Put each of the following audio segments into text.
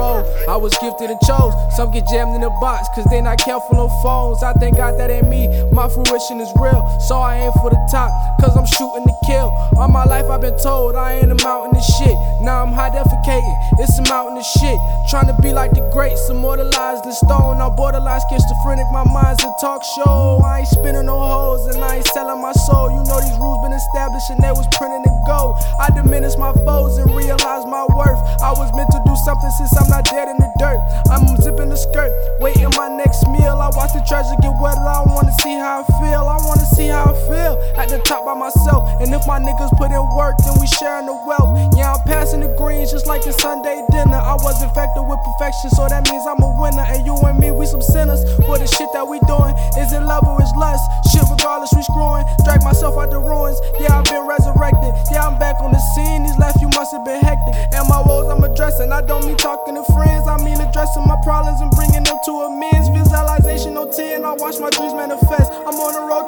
I was gifted and chose. Some get jammed in a box, cause they not careful on phones. I thank God that ain't me. My fruition is real, so I aim for the top, cause I'm shooting to kill. All my life I've been told I ain't a mountain of shit. Now I'm high defecating, it's a mountain of shit. Trying to be like the greats, immortalized in stone. I'm borderline schizophrenic, my mind's a talk show. I ain't spinning no hoes and I ain't selling my soul. You know these rules been established and they was printing to go. I diminish my foes and realize my worth. I was meant to do something since I'm not dead in the dirt. I'm zipping the skirt, waiting my next meal. I watch the treasure get wetter. I wanna see how I feel. I see how I feel at the top by myself. And if my niggas put in work, then we sharing the wealth. Yeah, I'm passing the greens just like a Sunday dinner. I was infected with perfection, so that means I'm a winner. And you and me, we some sinners for the shit that we doing. Is it love or is lust? Shit, regardless, we screwing. Drag myself out the ruins. Yeah, I've been resurrected. Yeah, I'm back on the scene. These last few months have been hectic. And my woes I'm addressing. I don't mean talking to friends. I mean addressing my problems and bringing them to a Visualization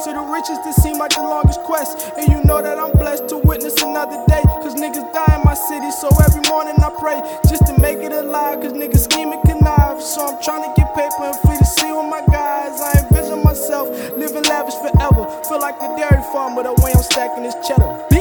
to the riches. This seem like the longest quest. And you know that I'm blessed to witness another day. Cause niggas die in my city. So every morning I pray just to make it alive. Cause niggas scheme and connive. So I'm trying to get paper and free to see with my guys. I envision myself living lavish forever. Feel like the dairy farmer the way I'm stacking this cheddar.